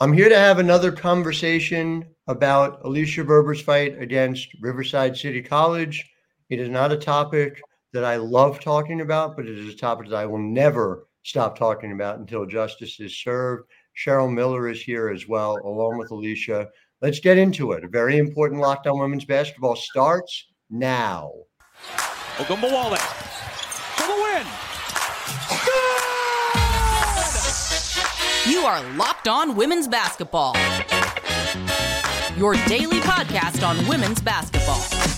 I'm here to have another conversation about Alicia Berber's fight against Riverside City College. It is not a topic that I love talking about, but it is a topic that I will never stop talking about until justice is served. Cheryl Miller is here as well, along with Alicia. Let's get into it. A very important Locked On Women's Basketball starts now. For You are Locked On Women's Basketball, your daily podcast on women's basketball.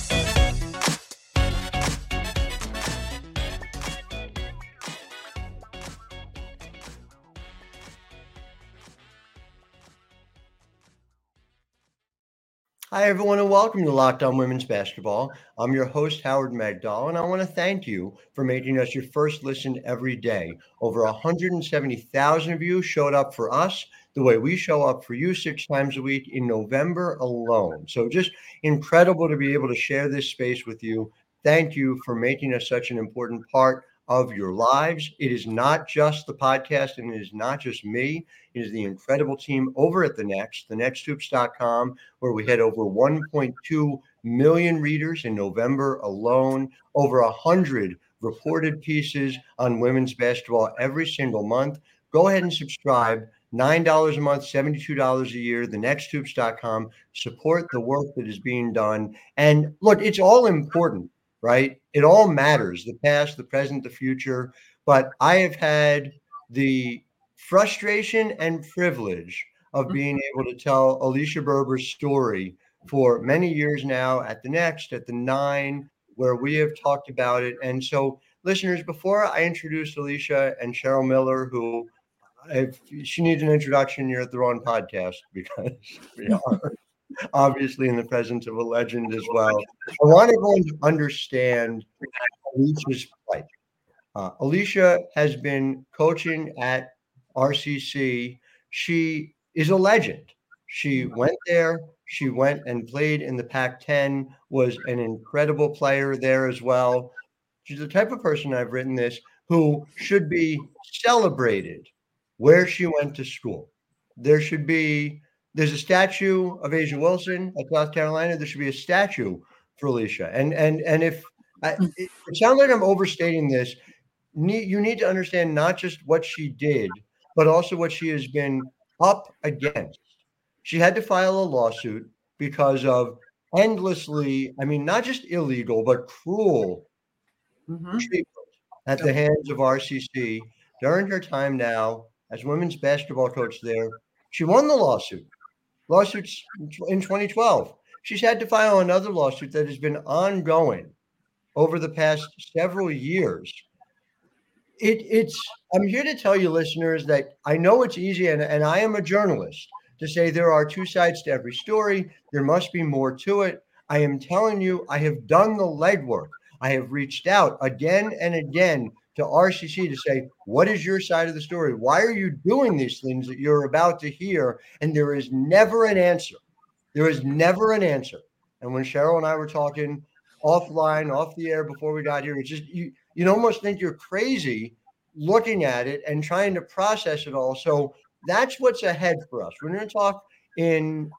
Hi, everyone, and welcome to Locked On Women's Basketball. I'm your host, Howard Megdal, and I want to thank you for making us your first listen every day. Over 170,000 of you showed up for us the way we show up for you six times a week in November alone. So, just incredible to be able to share this space with you. Thank you for making us such an important part of your lives. It is not just the podcast and it is not just me. It is the incredible team over at The Next, thenexthoops.com, where we had over 1.2 million readers in November alone, over 100 reported pieces on women's basketball every single month. Go ahead and subscribe. $9 a month, $72 a year, thenexthoops.com. Support the work that is being done. And look, it's all important right? It all matters the past, the present, the future. But I have had the frustration and privilege of mm-hmm. being able to tell Alicia Berber's story for many years now at the next, at the nine, where we have talked about it. And so, listeners, before I introduce Alicia and Cheryl Miller, who if she needs an introduction, you're at the wrong podcast because we are obviously in the presence of a legend as well. I want everyone to understand Alicia's plight. Uh, Alicia has been coaching at RCC. She is a legend. She went there. She went and played in the Pac 10, was an incredible player there as well. She's the type of person I've written this who should be celebrated where she went to school. There should be there's a statue of A'ja Wilson at South Carolina. There should be a statue for Alicia. And and and if I, hmm. it, it sounds like I'm overstating this, you need to understand not just what she did, but also what she has been up against. She had to file a lawsuit because of endlessly, I mean, not just illegal, but cruel mm-hmm. treatment at the hands of RCC during her time now as women's basketball coach there. She won the lawsuit lawsuits in 2012. She's had to file another lawsuit that has been ongoing over the past several years. It, it's I'm here to tell you, listeners, that I know it's easy, and, and I am a journalist, to say there are two sides to every story. There must be more to it. I am telling you, I have done the legwork. I have reached out again and again to RCC to say, what is your side of the story? Why are you doing these things that you're about to hear? And there is never an answer. There is never an answer. And when Cheryl and I were talking offline, off the air before we got here, it's just you you almost think you're crazy looking at it and trying to process it all. So that's what's ahead for us. We're going to talk in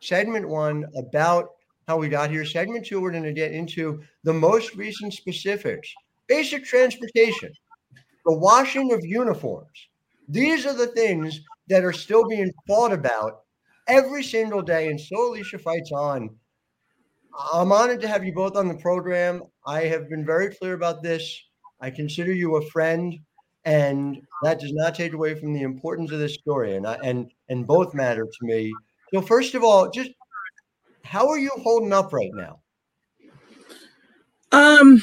segment one about how we got here. Segment two, we're going to get into the most recent specifics basic transportation, the washing of uniforms. These are the things that are still being fought about every single day. And so Alicia fights on. I'm honored to have you both on the program. I have been very clear about this. I consider you a friend, and that does not take away from the importance of this story. And I, and and both matter to me. So first of all, just how are you holding up right now? Um,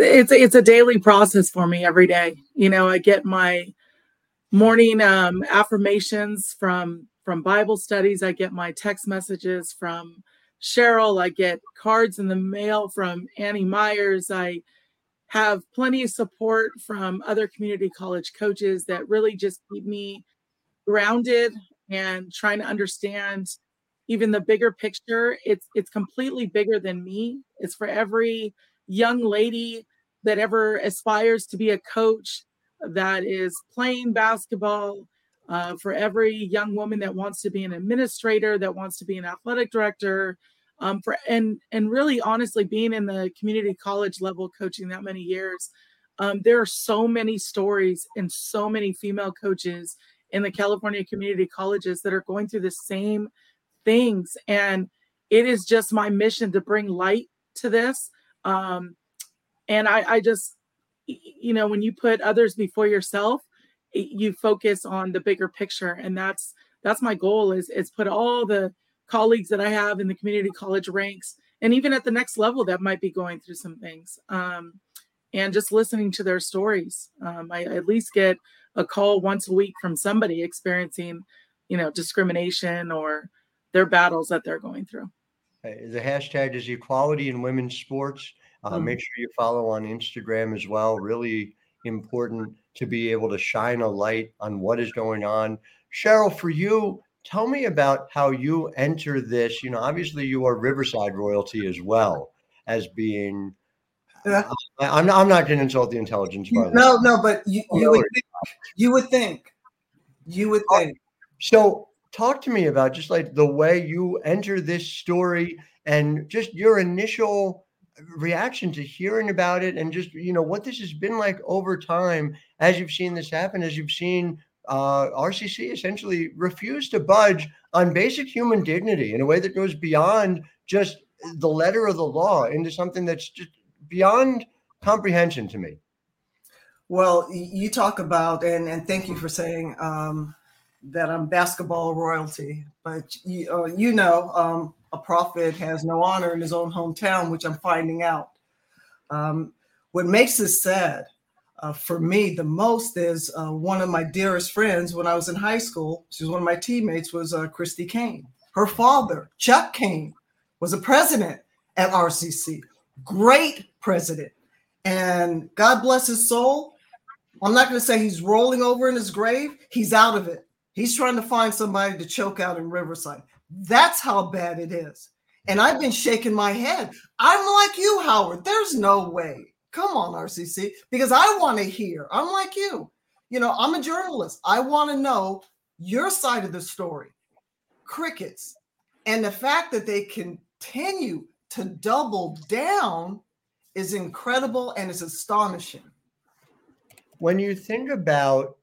it's it's a daily process for me every day. You know, I get my morning um, affirmations from from Bible studies. I get my text messages from Cheryl. I get cards in the mail from Annie Meyers. I have plenty of support from other community college coaches that really just keep me grounded and trying to understand even the bigger picture. It's it's completely bigger than me. It's for every young lady that ever aspires to be a coach that is playing basketball, uh, for every young woman that wants to be an administrator, that wants to be an athletic director, um, for and and really honestly being in the community college level coaching that many years, um, there are so many stories and so many female coaches in the California community colleges that are going through the same things, and it is just my mission to bring light to this. Um, and I, I just, you know, when you put others before yourself, you focus on the bigger picture, and that's that's my goal is is put all the colleagues that I have in the community college ranks, and even at the next level that might be going through some things. Um, and just listening to their stories. Um, I, at least get a call once a week from somebody experiencing, you know, discrimination or their battles that they're going through. The hashtag is equality in women's sports. Uh, mm-hmm. Make sure you follow on Instagram as well. Really important to be able to shine a light on what is going on. Cheryl, for you, tell me about how you enter this. You know, obviously you are Riverside royalty as well as being. Yeah. I'm not. I'm not going to insult the intelligence. No, no, but you, oh, you would think, you would think, you would think. So, talk to me about just like the way you enter this story and just your initial reaction to hearing about it and just you know what this has been like over time as you've seen this happen as you've seen uh, RCC essentially refuse to budge on basic human dignity in a way that goes beyond just the letter of the law into something that's just beyond comprehension to me. Well, you talk about, and, and thank you for saying um, that I'm basketball royalty, but you, uh, you know, um, a prophet has no honor in his own hometown, which I'm finding out. Um, what makes this sad uh, for me the most is uh, one of my dearest friends when I was in high school. She was one of my teammates. Was uh, Christy Kane. Her father, Chuck Kane, was a president at RCC. Great president, and God bless his soul. I'm not going to say he's rolling over in his grave. He's out of it. He's trying to find somebody to choke out in Riverside. That's how bad it is. And I've been shaking my head. I'm like you, Howard. There's no way Come on, RCC, because I want to hear. I'm like you. You know, I'm a journalist. I want to know your side of the story. Crickets. And the fact that they continue to double down is incredible and it's astonishing. When you think about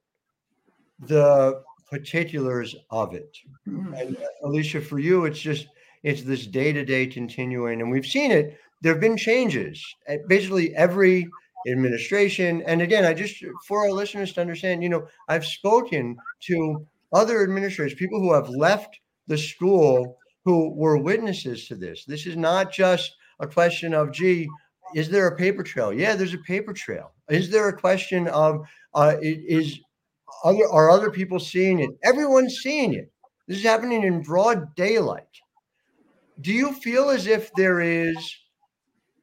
the particulars of it, mm-hmm. and uh, Alicia, for you, it's just it's this day to day continuing, and we've seen it there have been changes at basically every administration. And again, I just for our listeners to understand, you know, I've spoken to other administrators, people who have left the school who were witnesses to this. This is not just a question of, gee, is there a paper trail? Yeah, there's a paper trail. Is there a question of, uh, is other are other people seeing it? Everyone's seeing it. This is happening in broad daylight. Do you feel as if there is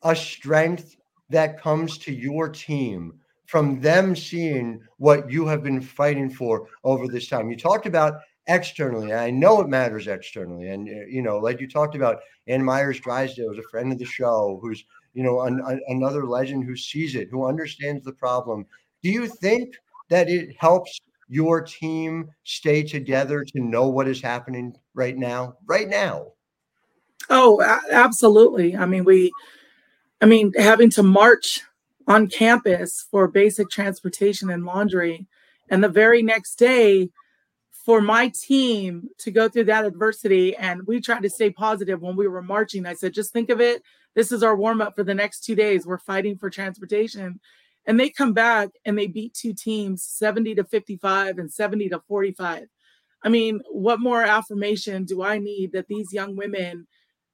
a strength that comes to your team from them seeing what you have been fighting for over this time. You talked about externally. I know it matters externally. And, uh, you know, like you talked about, Ann Meyers Drysdale is a friend of the show who's, you know, an, another legend who sees it, who understands the problem. Do you think that it helps your team stay together to know what is happening right now? Right now? Oh, absolutely. I mean, we, I mean, having to march on campus for basic transportation and laundry. And the very next day, for my team to go through that adversity, and we tried to stay positive when we were marching. I said, just think of it. This is our warm up for the next two days. We're fighting for transportation. And they come back and they beat two teams 70 to 55 and 70 to 45. I mean, what more affirmation do I need that these young women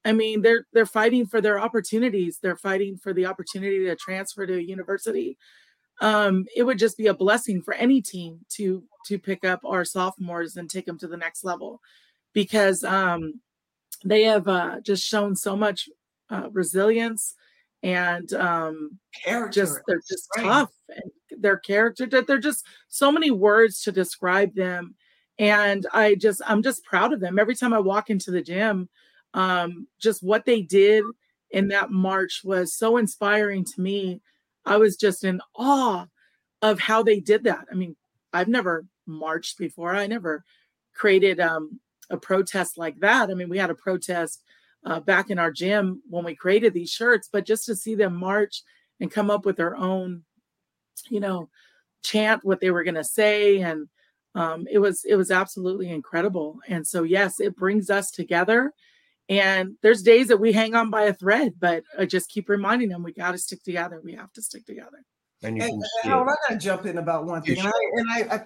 I mean, they're they're fighting for their opportunities. They're fighting for the opportunity to transfer to a university. Um, it would just be a blessing for any team to to pick up our sophomores and take them to the next level, because um, they have uh, just shown so much uh, resilience and um, character. Just they're just right. tough and their character. They're just so many words to describe them, and I just I'm just proud of them. Every time I walk into the gym um, just what they did in that march was so inspiring to me. I was just in awe of how they did that. I mean, I've never marched before. I never created um, a protest like that. I mean, we had a protest uh, back in our gym when we created these shirts, but just to see them march and come up with their own, you know, chant what they were going to say, and um, it was it was absolutely incredible. And so, yes, it brings us together. And there's days that we hang on by a thread, but I just keep reminding them we got to stick together. We have to stick together. And you and, can see Howard, I got to jump in about one thing, and I and I, I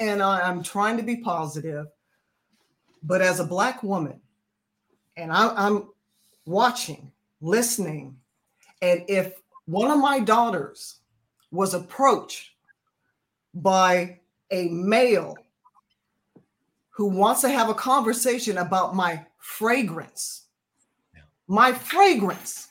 and I, I'm trying to be positive, but as a black woman, and I, I'm watching, listening, and if one of my daughters was approached by a male who wants to have a conversation about my fragrance, my fragrance.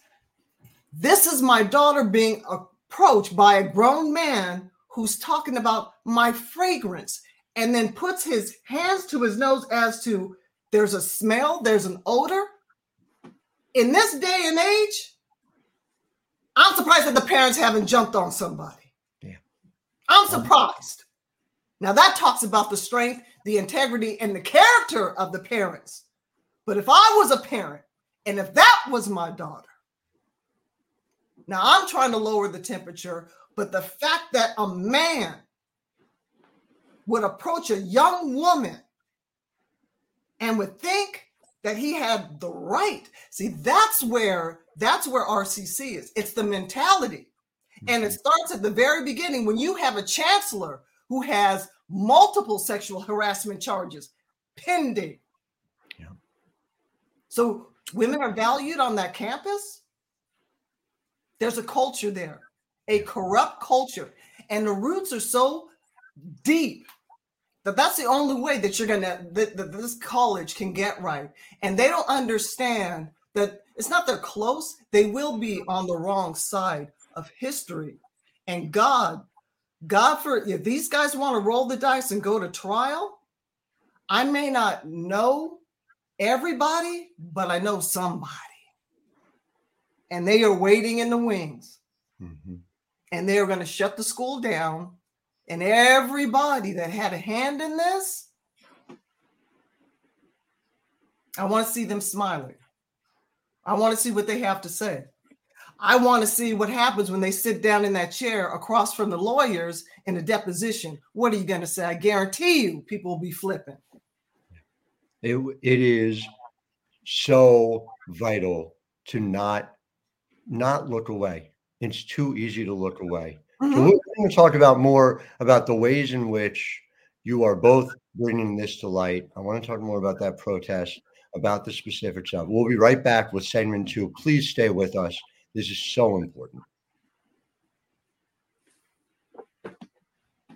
This is my daughter being approached by a grown man who's talking about my fragrance and then puts his hands to his nose as to there's a smell, there's an odor. In this day and age, I'm surprised that the parents haven't jumped on somebody. Yeah. I'm surprised. Now that talks about the strength, the integrity, and the character of the parents. But if I was a parent and if that was my daughter, now I'm trying to lower the temperature, but the fact that a man would approach a young woman and would think that he had the right. See, that's where that's where RCC is. It's the mentality. And it mm-hmm. starts at the very beginning when you have a chancellor who has multiple sexual harassment charges pending. Yeah. So women are valued on that campus. There's a culture there, a corrupt culture. And the roots are so deep that that's the only way that you're gonna that, that this college can get right. And they don't understand that it's not they're close they will be on the wrong side of history. And god god for if these guys want to roll the dice and go to trial i may not know everybody but i know somebody. And they are waiting in the wings. Mm-hmm. and they are going to shut the school down and everybody that had a hand in this, I want to see them smiling. I want to see what they have to say. I want to see what happens when they sit down in that chair across from the lawyers in a deposition. What are you going to say? I guarantee you people will be flipping. It, it is so vital to not not look away. It's too easy to look away. Mm-hmm. So we're going to talk about more about the ways in which you are both bringing this to light. I want to talk more about that protest, about the specifics of. It. We'll be right back with segment two. Please stay with us. This is so important.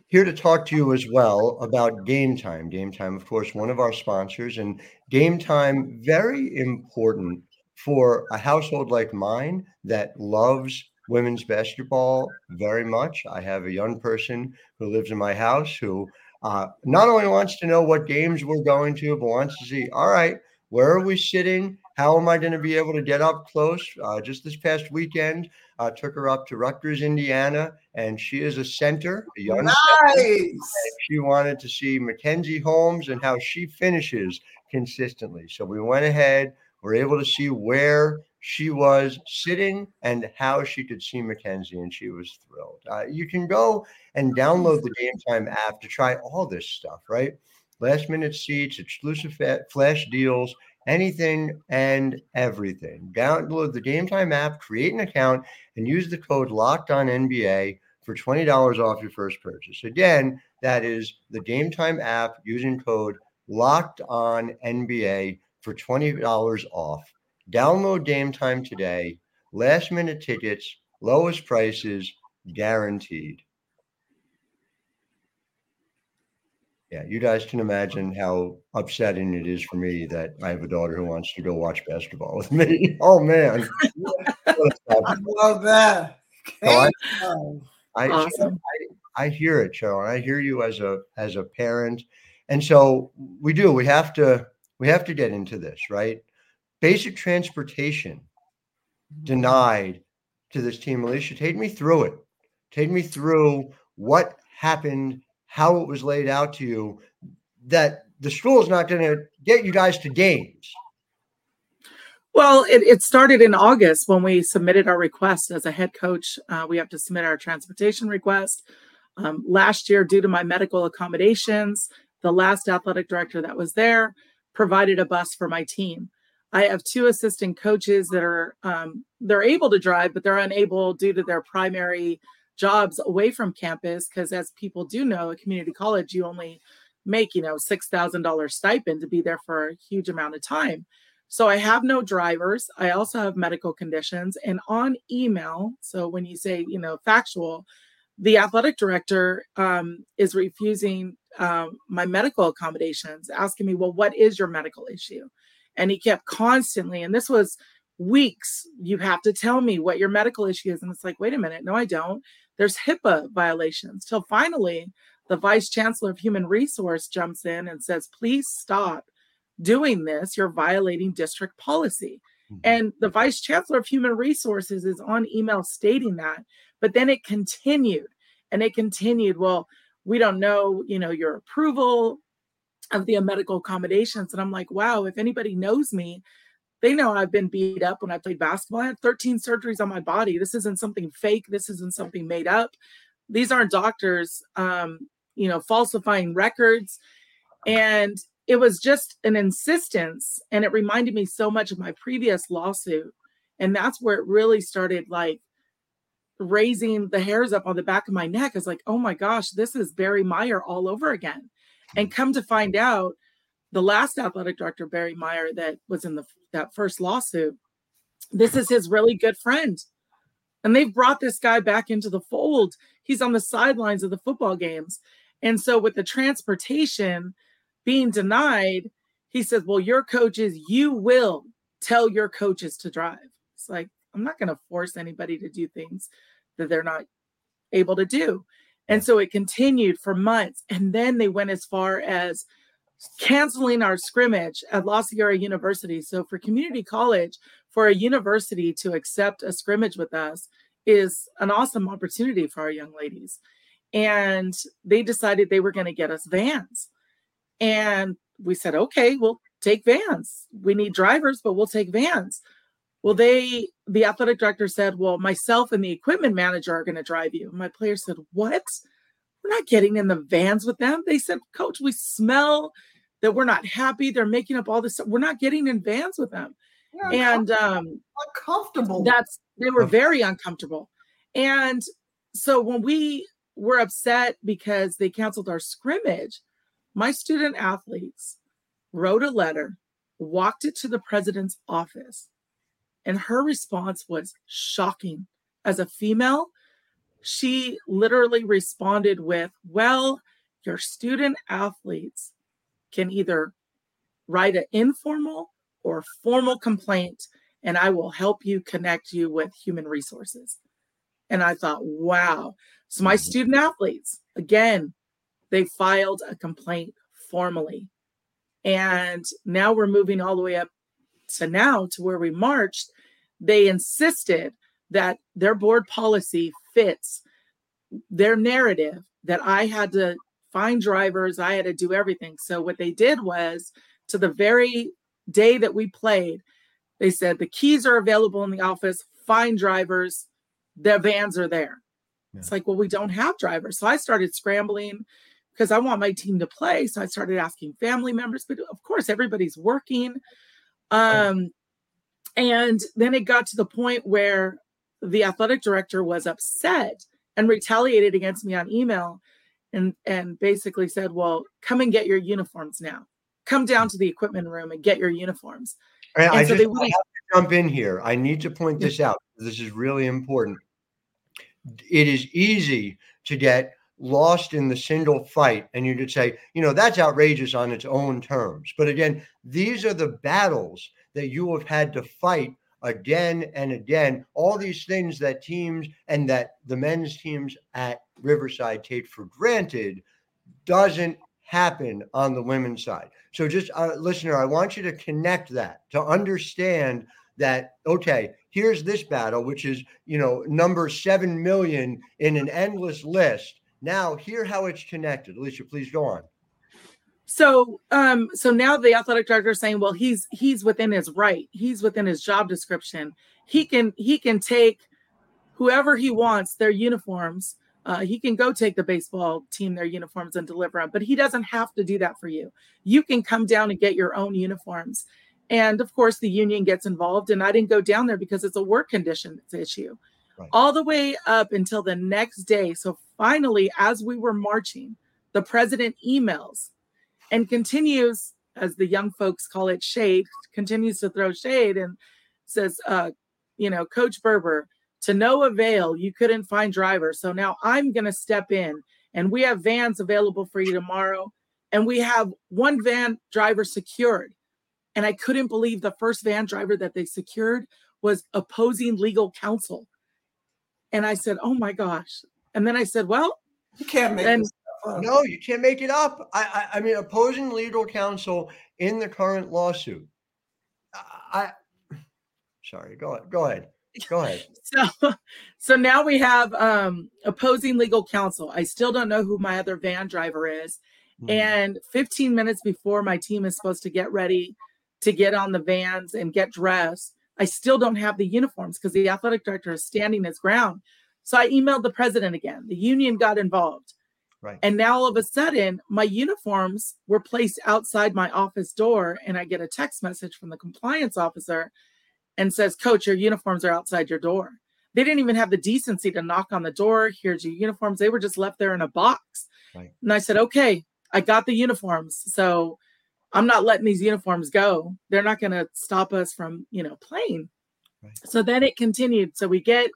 Here to talk to you as well about Game Time. Game Time, of course, one of our sponsors, and Game Time, very important for a household like mine that loves women's basketball very much. I have a young person who lives in my house who uh, not only wants to know what games we're going to, but wants to see, all right, where are we sitting? How am I going to be able to get up close? Uh, just this past weekend, I uh, took her up to Rutgers, Indiana, and she is a center, a young nice. Center, she wanted to see Mackenzie Holmes and how she finishes consistently. So we went ahead. We're able to see where she was sitting and how she could see Mackenzie, and she was thrilled. Uh, you can go and download the Game Time app to try all this stuff, right? Last minute seats, exclusive flash deals, anything and everything. Download the Game Time app, create an account, and use the code Locked On NBA for $20 off your first purchase. Again, that is the Game Time app using code Locked On NBA for $20 off. Download Game Time today. Last minute tickets, lowest prices guaranteed. Yeah, you guys can imagine how upsetting it is for me that I have a daughter who wants to go watch basketball with me. Oh man, I love that. So I, I, awesome. I, I hear it, Cheryl, I hear you as a as a parent, and so we do. We have to we have to get into this, right? Basic transportation denied to this team. Alicia, take me through it. Take me through what happened, how it was laid out to you that the school is not going to get you guys to games. Well, it, it started in August when we submitted our request as a head coach. Uh, we have to submit our transportation request. Um, last year, due to my medical accommodations, the last athletic director that was there provided a bus for my team. I have two assistant coaches that are um, they're able to drive, but they're unable due to their primary jobs away from campus. Because as people do know, at community college, you only make you know six thousand dollars stipend to be there for a huge amount of time. So I have no drivers. I also have medical conditions. And on email, so when you say, you know, factual, the athletic director um, is refusing um, my medical accommodations, asking me, well, what is your medical issue? And he kept constantly, and this was weeks, you have to tell me what your medical issue is. And it's like, wait a minute, no, I don't. There's HIPAA violations. Till finally, the vice chancellor of human resource jumps in and says, please stop doing this, you're violating district policy. Mm-hmm. And the vice chancellor of human resources is on email stating that. But then it continued and it continued. Well, we don't know, you know, your approval of the medical accommodations. And I'm like, wow, if anybody knows me, they know I've been beat up when I played basketball. I had 13 surgeries on my body. This isn't something fake. This isn't something made up. These aren't doctors, um, you know, falsifying records. And it was just an insistence and it reminded me so much of my previous lawsuit and that's where it really started like raising the hairs up on the back of my neck I was like oh my gosh this is barry meyer all over again and come to find out the last athletic director barry meyer that was in the that first lawsuit this is his really good friend and they've brought this guy back into the fold he's on the sidelines of the football games and so with the transportation being denied, he says, Well, your coaches, you will tell your coaches to drive. It's like, I'm not going to force anybody to do things that they're not able to do. And so it continued for months. And then they went as far as canceling our scrimmage at La Sierra University. So for community college, for a university to accept a scrimmage with us is an awesome opportunity for our young ladies. And they decided they were going to get us vans. And we said, okay, we'll take vans. We need drivers, but we'll take vans. Well, they, the athletic director said, well, myself and the equipment manager are going to drive you. My player said, what? We're not getting in the vans with them. They said, coach, we smell that we're not happy. They're making up all this. We're not getting in vans with them. Yeah, and um, uncomfortable. That's they were very uncomfortable. And so when we were upset because they canceled our scrimmage, my student athletes wrote a letter, walked it to the president's office, and her response was shocking. As a female, she literally responded with, Well, your student athletes can either write an informal or formal complaint, and I will help you connect you with human resources. And I thought, wow. So my mm-hmm. student athletes, again, they filed a complaint formally. And now we're moving all the way up to now to where we marched. They insisted that their board policy fits their narrative that I had to find drivers, I had to do everything. So what they did was to the very day that we played, they said the keys are available in the office, find drivers, the vans are there. Yeah. It's like, well, we don't have drivers. So I started scrambling because I want my team to play. So I started asking family members, but of course, everybody's working. Um, and then it got to the point where the athletic director was upset and retaliated against me on email and, and basically said, Well, come and get your uniforms now. Come down to the equipment room and get your uniforms. And, and I, so just, I have to jump in here. I need to point this out. This is really important. It is easy to get lost in the single fight and you could say you know that's outrageous on its own terms but again these are the battles that you have had to fight again and again all these things that teams and that the men's teams at riverside take for granted doesn't happen on the women's side so just uh, listener i want you to connect that to understand that okay here's this battle which is you know number 7 million in an endless list Now, hear how it's connected. Alicia, please go on. So, um, so now the athletic director is saying, well, he's he's within his right. He's within his job description. He can he can take whoever he wants their uniforms. Uh, he can go take the baseball team their uniforms and deliver them, but he doesn't have to do that for you. You can come down and get your own uniforms. And of course, the union gets involved. And I didn't go down there because it's a work condition issue. Right. All the way up until the next day. So finally, as we were marching, the president emails and continues, as the young folks call it, shade, continues to throw shade and says, uh, you know, Coach Berber, to no avail, you couldn't find drivers. So now I'm going to step in and we have vans available for you tomorrow. And we have one van driver secured. And I couldn't believe the first van driver that they secured was opposing legal counsel. And I said, Oh my gosh. And then I said, Well, you can't make and, No, you can't make it up. I, I, I mean, opposing legal counsel in the current lawsuit. I, I sorry, go ahead. Go ahead. Go ahead. So, so now we have um, opposing legal counsel. I still don't know who my other van driver is. Mm-hmm. And 15 minutes before my team is supposed to get ready to get on the vans and get dressed, I still don't have the uniforms because the athletic director is standing his ground. So I emailed the president again. The union got involved. Right. And now all of a sudden, my uniforms were placed outside my office door, and I get a text message from the compliance officer and says, Coach, your uniforms are outside your door. They didn't even have the decency to knock on the door. Here's your uniforms. They were just left there in a box. Right. And I said, Okay, I got the uniforms. So I'm not letting these uniforms go. They're not going to stop us from, you know, playing. Right. So then it continued. So we get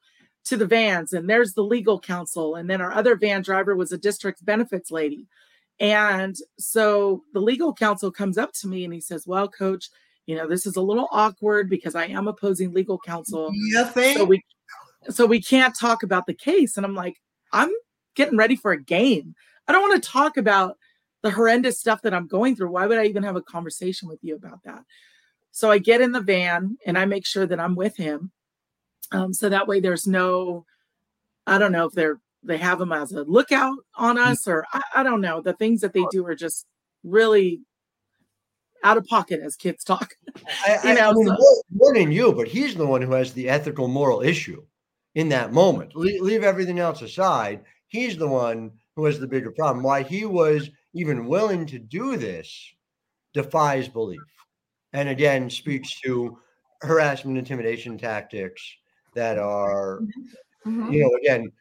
to the vans, and there's the legal counsel. And then our other van driver was a district benefits lady. And so the legal counsel comes up to me and he says, Well, coach, you know, this is a little awkward because I am opposing legal counsel. Yeah, so we so we can't talk about the case. And I'm like, I'm getting ready for a game. I don't want to talk about the horrendous stuff that I'm going through. Why would I even have a conversation with you about that? So I get in the van and I make sure that I'm with him. Um, so that way there's no, I don't know if they're they have them as a lookout on mm. us or I, I don't know. The things that they do are just really out of pocket as kids talk. I, you know, I mean, so. more, more, than you, but he's the one who has the ethical moral issue in that moment. Le- leave everything else aside. He's the one who has the bigger problem. Why he was even willing to do this defies belief. And again, speaks to harassment, intimidation tactics that are, mm-hmm. you know, again,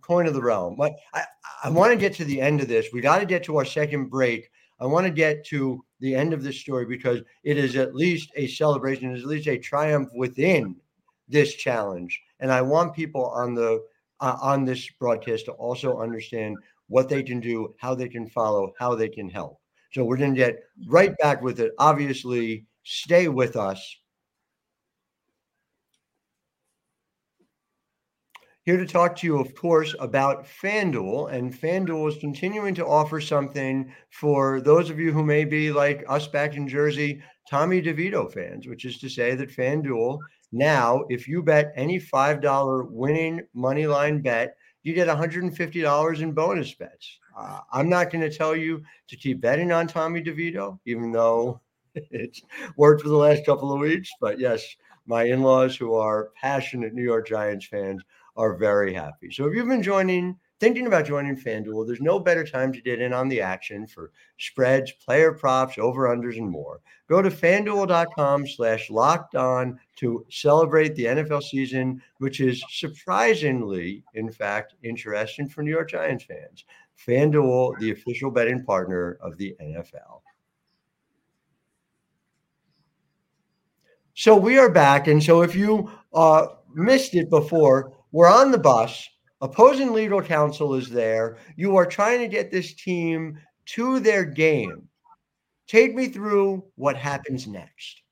coin of the realm. But I, I want to get to the end of this. We got to get to our second break. I want to get to the end of this story because it is at least a celebration, it is at least a triumph within this challenge. And I want people on the uh, on this broadcast to also understand what they can do, how they can follow, how they can help. So we're going to get right back with it. Obviously, stay with us. Here to talk to you, of course, about FanDuel. And FanDuel is continuing to offer something for those of you who may be like us back in Jersey, Tommy DeVito fans, which is to say that FanDuel now, if you bet any $5 winning money line bet, you get $150 in bonus bets. Uh, I'm not going to tell you to keep betting on Tommy DeVito, even though it's worked for the last couple of weeks. But yes, my in laws, who are passionate New York Giants fans, are very happy. So if you've been joining, thinking about joining FanDuel, there's no better time to get in on the action for spreads, player props, over-unders, and more. Go to fanduel.com slash locked on to celebrate the NFL season, which is surprisingly, in fact, interesting for New York Giants fans. FanDuel, the official betting partner of the NFL. So we are back. And so if you uh, missed it before, we're on the bus. Opposing legal counsel is there. You are trying to get this team to their game. Take me through what happens next.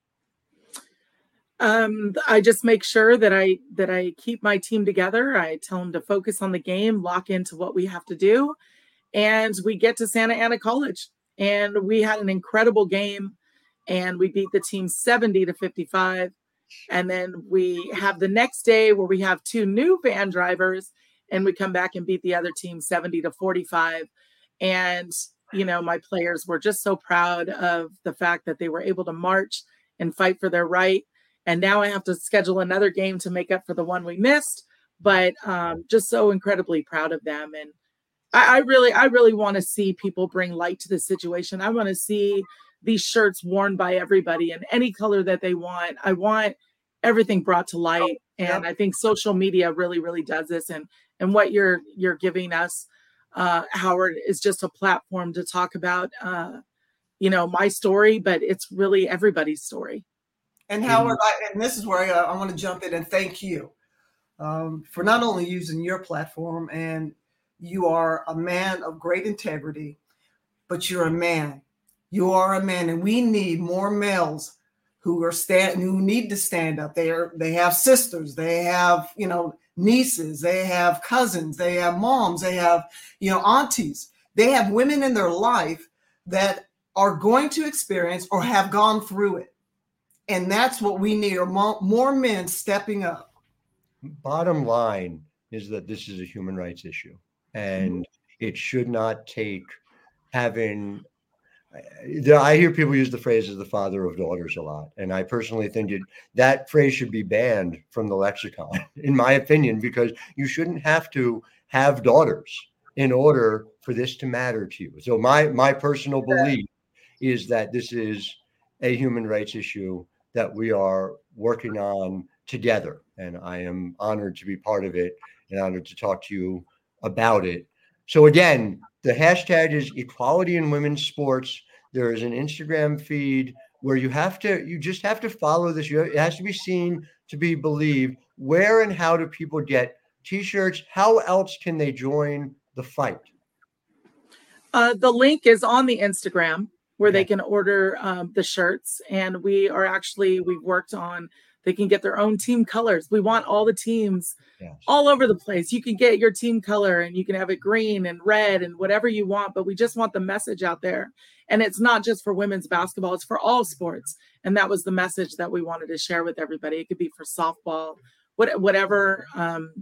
Um, I just make sure that I that I keep my team together. I tell them to focus on the game, lock into what we have to do, and we get to Santa Ana College. And we had an incredible game, and we beat the team 70 to 55. And then we have the next day where we have two new van drivers and we come back and beat the other team 70 to 45 and you know my players were just so proud of the fact that they were able to march and fight for their right. And now i have to schedule another game to make up for the one we missed but um, just so incredibly proud of them. And I, I really i really want to see people bring light to the situation. I want to see these shirts worn by everybody in any color that they want. I want everything brought to light and i think social media really really does this and and what you're you're giving us uh, howard is just a platform to talk about uh, you know my story but it's really everybody's story. And howard I, and this is where i, I want to jump in and thank you um, for not only using your platform and you are a man of great integrity but you're a man you are a man and we need more males who are stand who need to stand up they are they have sisters they have you know nieces, they have cousins, they have moms, they have, you know, aunties. They have women in their life that are going to experience or have gone through it. And that's what we need are more men stepping up. Bottom line is that this is a human rights issue and mm-hmm. it should not take having I hear people use the phrase as the father of daughters a lot. And I personally think it, that phrase should be banned from the lexicon, in my opinion, because you shouldn't have to have daughters in order for this to matter to you. So my my personal belief is that this is a human rights issue that we are working on together. And I am honored to be part of it and honored to talk to you about it. So again, the hashtag is equality in women's sports. There is an Instagram feed where you have to, you just have to follow this. You, it has to be seen to be believed. Where and how do people get t-shirts? How else can they join the fight? Uh, the link is on the Instagram where they can order um, the shirts, and we are actually we've worked on they can get their own team colors. We want all the teams all over the place. You can get your team color and you can have it green and red and whatever you want, but we just want the message out there. And it's not just for women's basketball, it's for all sports. And that was the message that we wanted to share with everybody. It could be for softball, what, whatever um,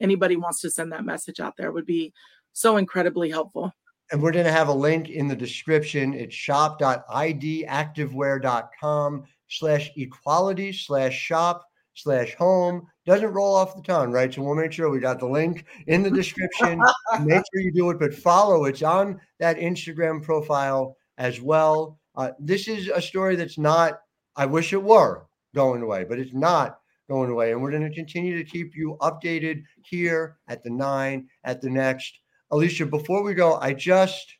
anybody wants to send that message out there would be so incredibly helpful. And we're going to have a link in the description. It's shop.idactivewear.com slash equality slash shop slash home. Doesn't roll off the tongue, right? So we'll make sure we got the link in the description. make sure you do it, but follow. It's on that Instagram profile as well. Uh, this is a story that's not, I wish it were going away, but it's not going away. And we're going to continue to keep you updated here at the nine, at the next. Alicia, before we go, I just,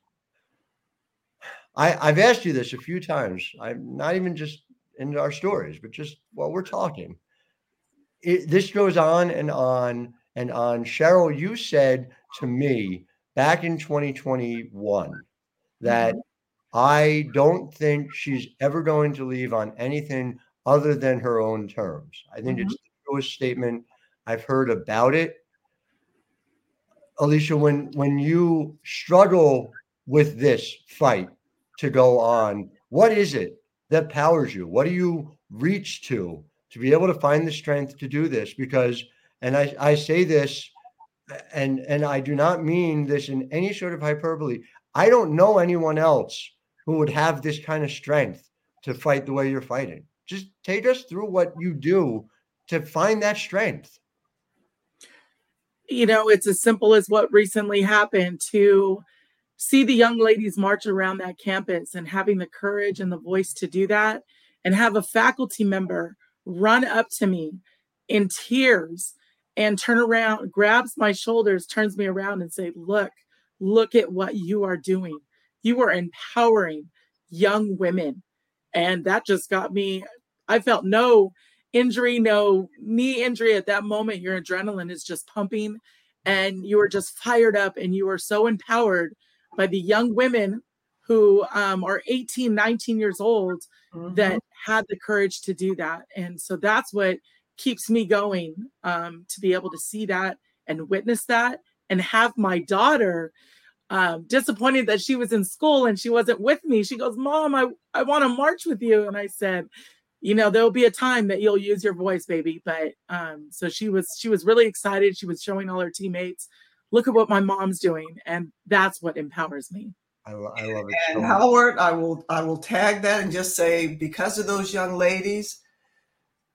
I, I've asked you this a few times. I'm not even just in our stories, but just while we're talking, it, this goes on and on and on. Cheryl, you said to me back in 2021 that mm-hmm. I don't think she's ever going to leave on anything other than her own terms. I think mm-hmm. it's the truest statement I've heard about it. Alicia, when when you struggle with this fight to go on, what is it that powers you? What do you reach to to be able to find the strength to do this? Because, and I, I say this, and and I do not mean this in any sort of hyperbole. I don't know anyone else who would have this kind of strength to fight the way you're fighting. Just take us through what you do to find that strength. You know, it's as simple as what recently happened to see the young ladies march around that campus and having the courage and the voice to do that and have a faculty member run up to me in tears and turn around grabs my shoulders turns me around and say look look at what you are doing. You are empowering young women. And that just got me i felt no injury no knee injury at that moment. Your adrenaline is just pumping and you are just fired up and you are so empowered by the young women who um, are 18, 19 years old mm-hmm. that had the courage to do that. And so that's what keeps me going um, to be able to see that and witness that and have my daughter um, disappointed that she was in school and she wasn't with me. She goes, Mom, I, I want to march with you. And I said, you know there'll be a time that you'll use your voice baby but um so she was she was really excited she was showing all her teammates look at what my mom's doing and that's what empowers me I, I love it. And so. Howard, I will I will tag that and just say because of those young ladies,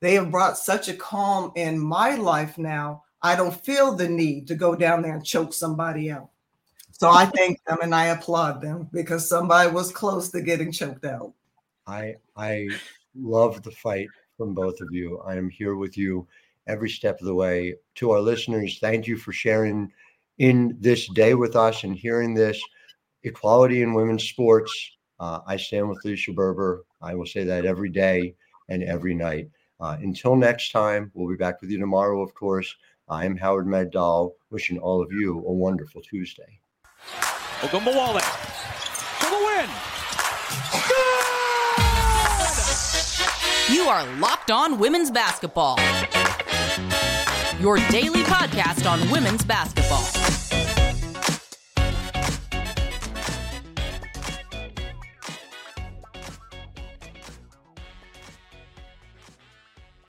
they have brought such a calm in my life now. I don't feel the need to go down there and choke somebody out. So I thank them and I applaud them because somebody was close to getting choked out. I I love the fight from both of you. I am here with you every step of the way. To our listeners, thank you for sharing in this day with us and hearing this equality in women's sports. Uh, I stand with Lisa Berber. I will say that every day and every night. Uh, until next time, we'll be back with you tomorrow, of course. I am Howard Megdal, wishing all of you a wonderful Tuesday. Ogunbowale for the win. You are Locked On Women's Basketball. Your daily podcast on women's basketball.